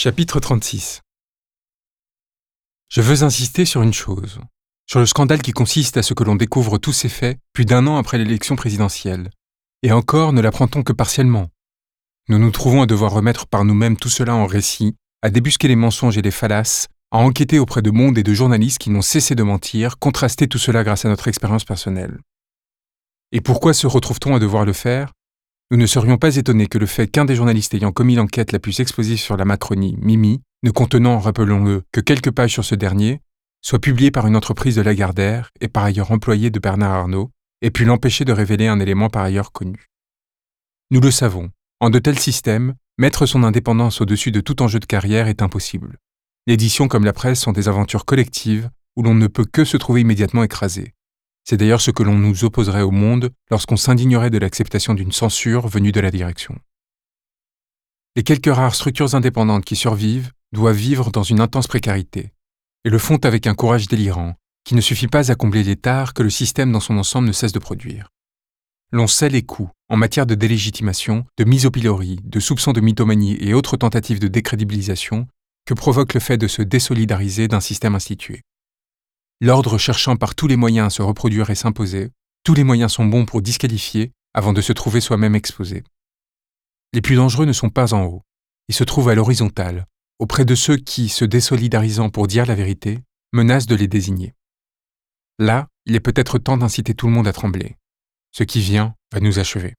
Chapitre 36 Je veux insister sur une chose, sur le scandale qui consiste à ce que l'on découvre tous ces faits plus d'un an après l'élection présidentielle. Et encore ne l'apprend-on que partiellement. Nous nous trouvons à devoir remettre par nous-mêmes tout cela en récit, à débusquer les mensonges et les fallaces, à enquêter auprès de monde et de journalistes qui n'ont cessé de mentir, contraster tout cela grâce à notre expérience personnelle. Et pourquoi se retrouve-t-on à devoir le faire? Nous ne serions pas étonnés que le fait qu'un des journalistes ayant commis l'enquête la plus explosive sur la Macronie, Mimi, ne contenant, rappelons-le, que quelques pages sur ce dernier, soit publié par une entreprise de Lagardère et par ailleurs employé de Bernard Arnault, ait pu l'empêcher de révéler un élément par ailleurs connu. Nous le savons, en de tels systèmes, mettre son indépendance au-dessus de tout enjeu de carrière est impossible. L'édition comme la presse sont des aventures collectives où l'on ne peut que se trouver immédiatement écrasé. C'est d'ailleurs ce que l'on nous opposerait au monde lorsqu'on s'indignerait de l'acceptation d'une censure venue de la direction. Les quelques rares structures indépendantes qui survivent doivent vivre dans une intense précarité, et le font avec un courage délirant, qui ne suffit pas à combler les tares que le système dans son ensemble ne cesse de produire. L'on sait les coûts en matière de délégitimation, de mise au pilori, de soupçons de mythomanie et autres tentatives de décrédibilisation que provoque le fait de se désolidariser d'un système institué. L'ordre cherchant par tous les moyens à se reproduire et s'imposer, tous les moyens sont bons pour disqualifier avant de se trouver soi-même exposé. Les plus dangereux ne sont pas en haut, ils se trouvent à l'horizontale, auprès de ceux qui, se désolidarisant pour dire la vérité, menacent de les désigner. Là, il est peut-être temps d'inciter tout le monde à trembler. Ce qui vient va nous achever.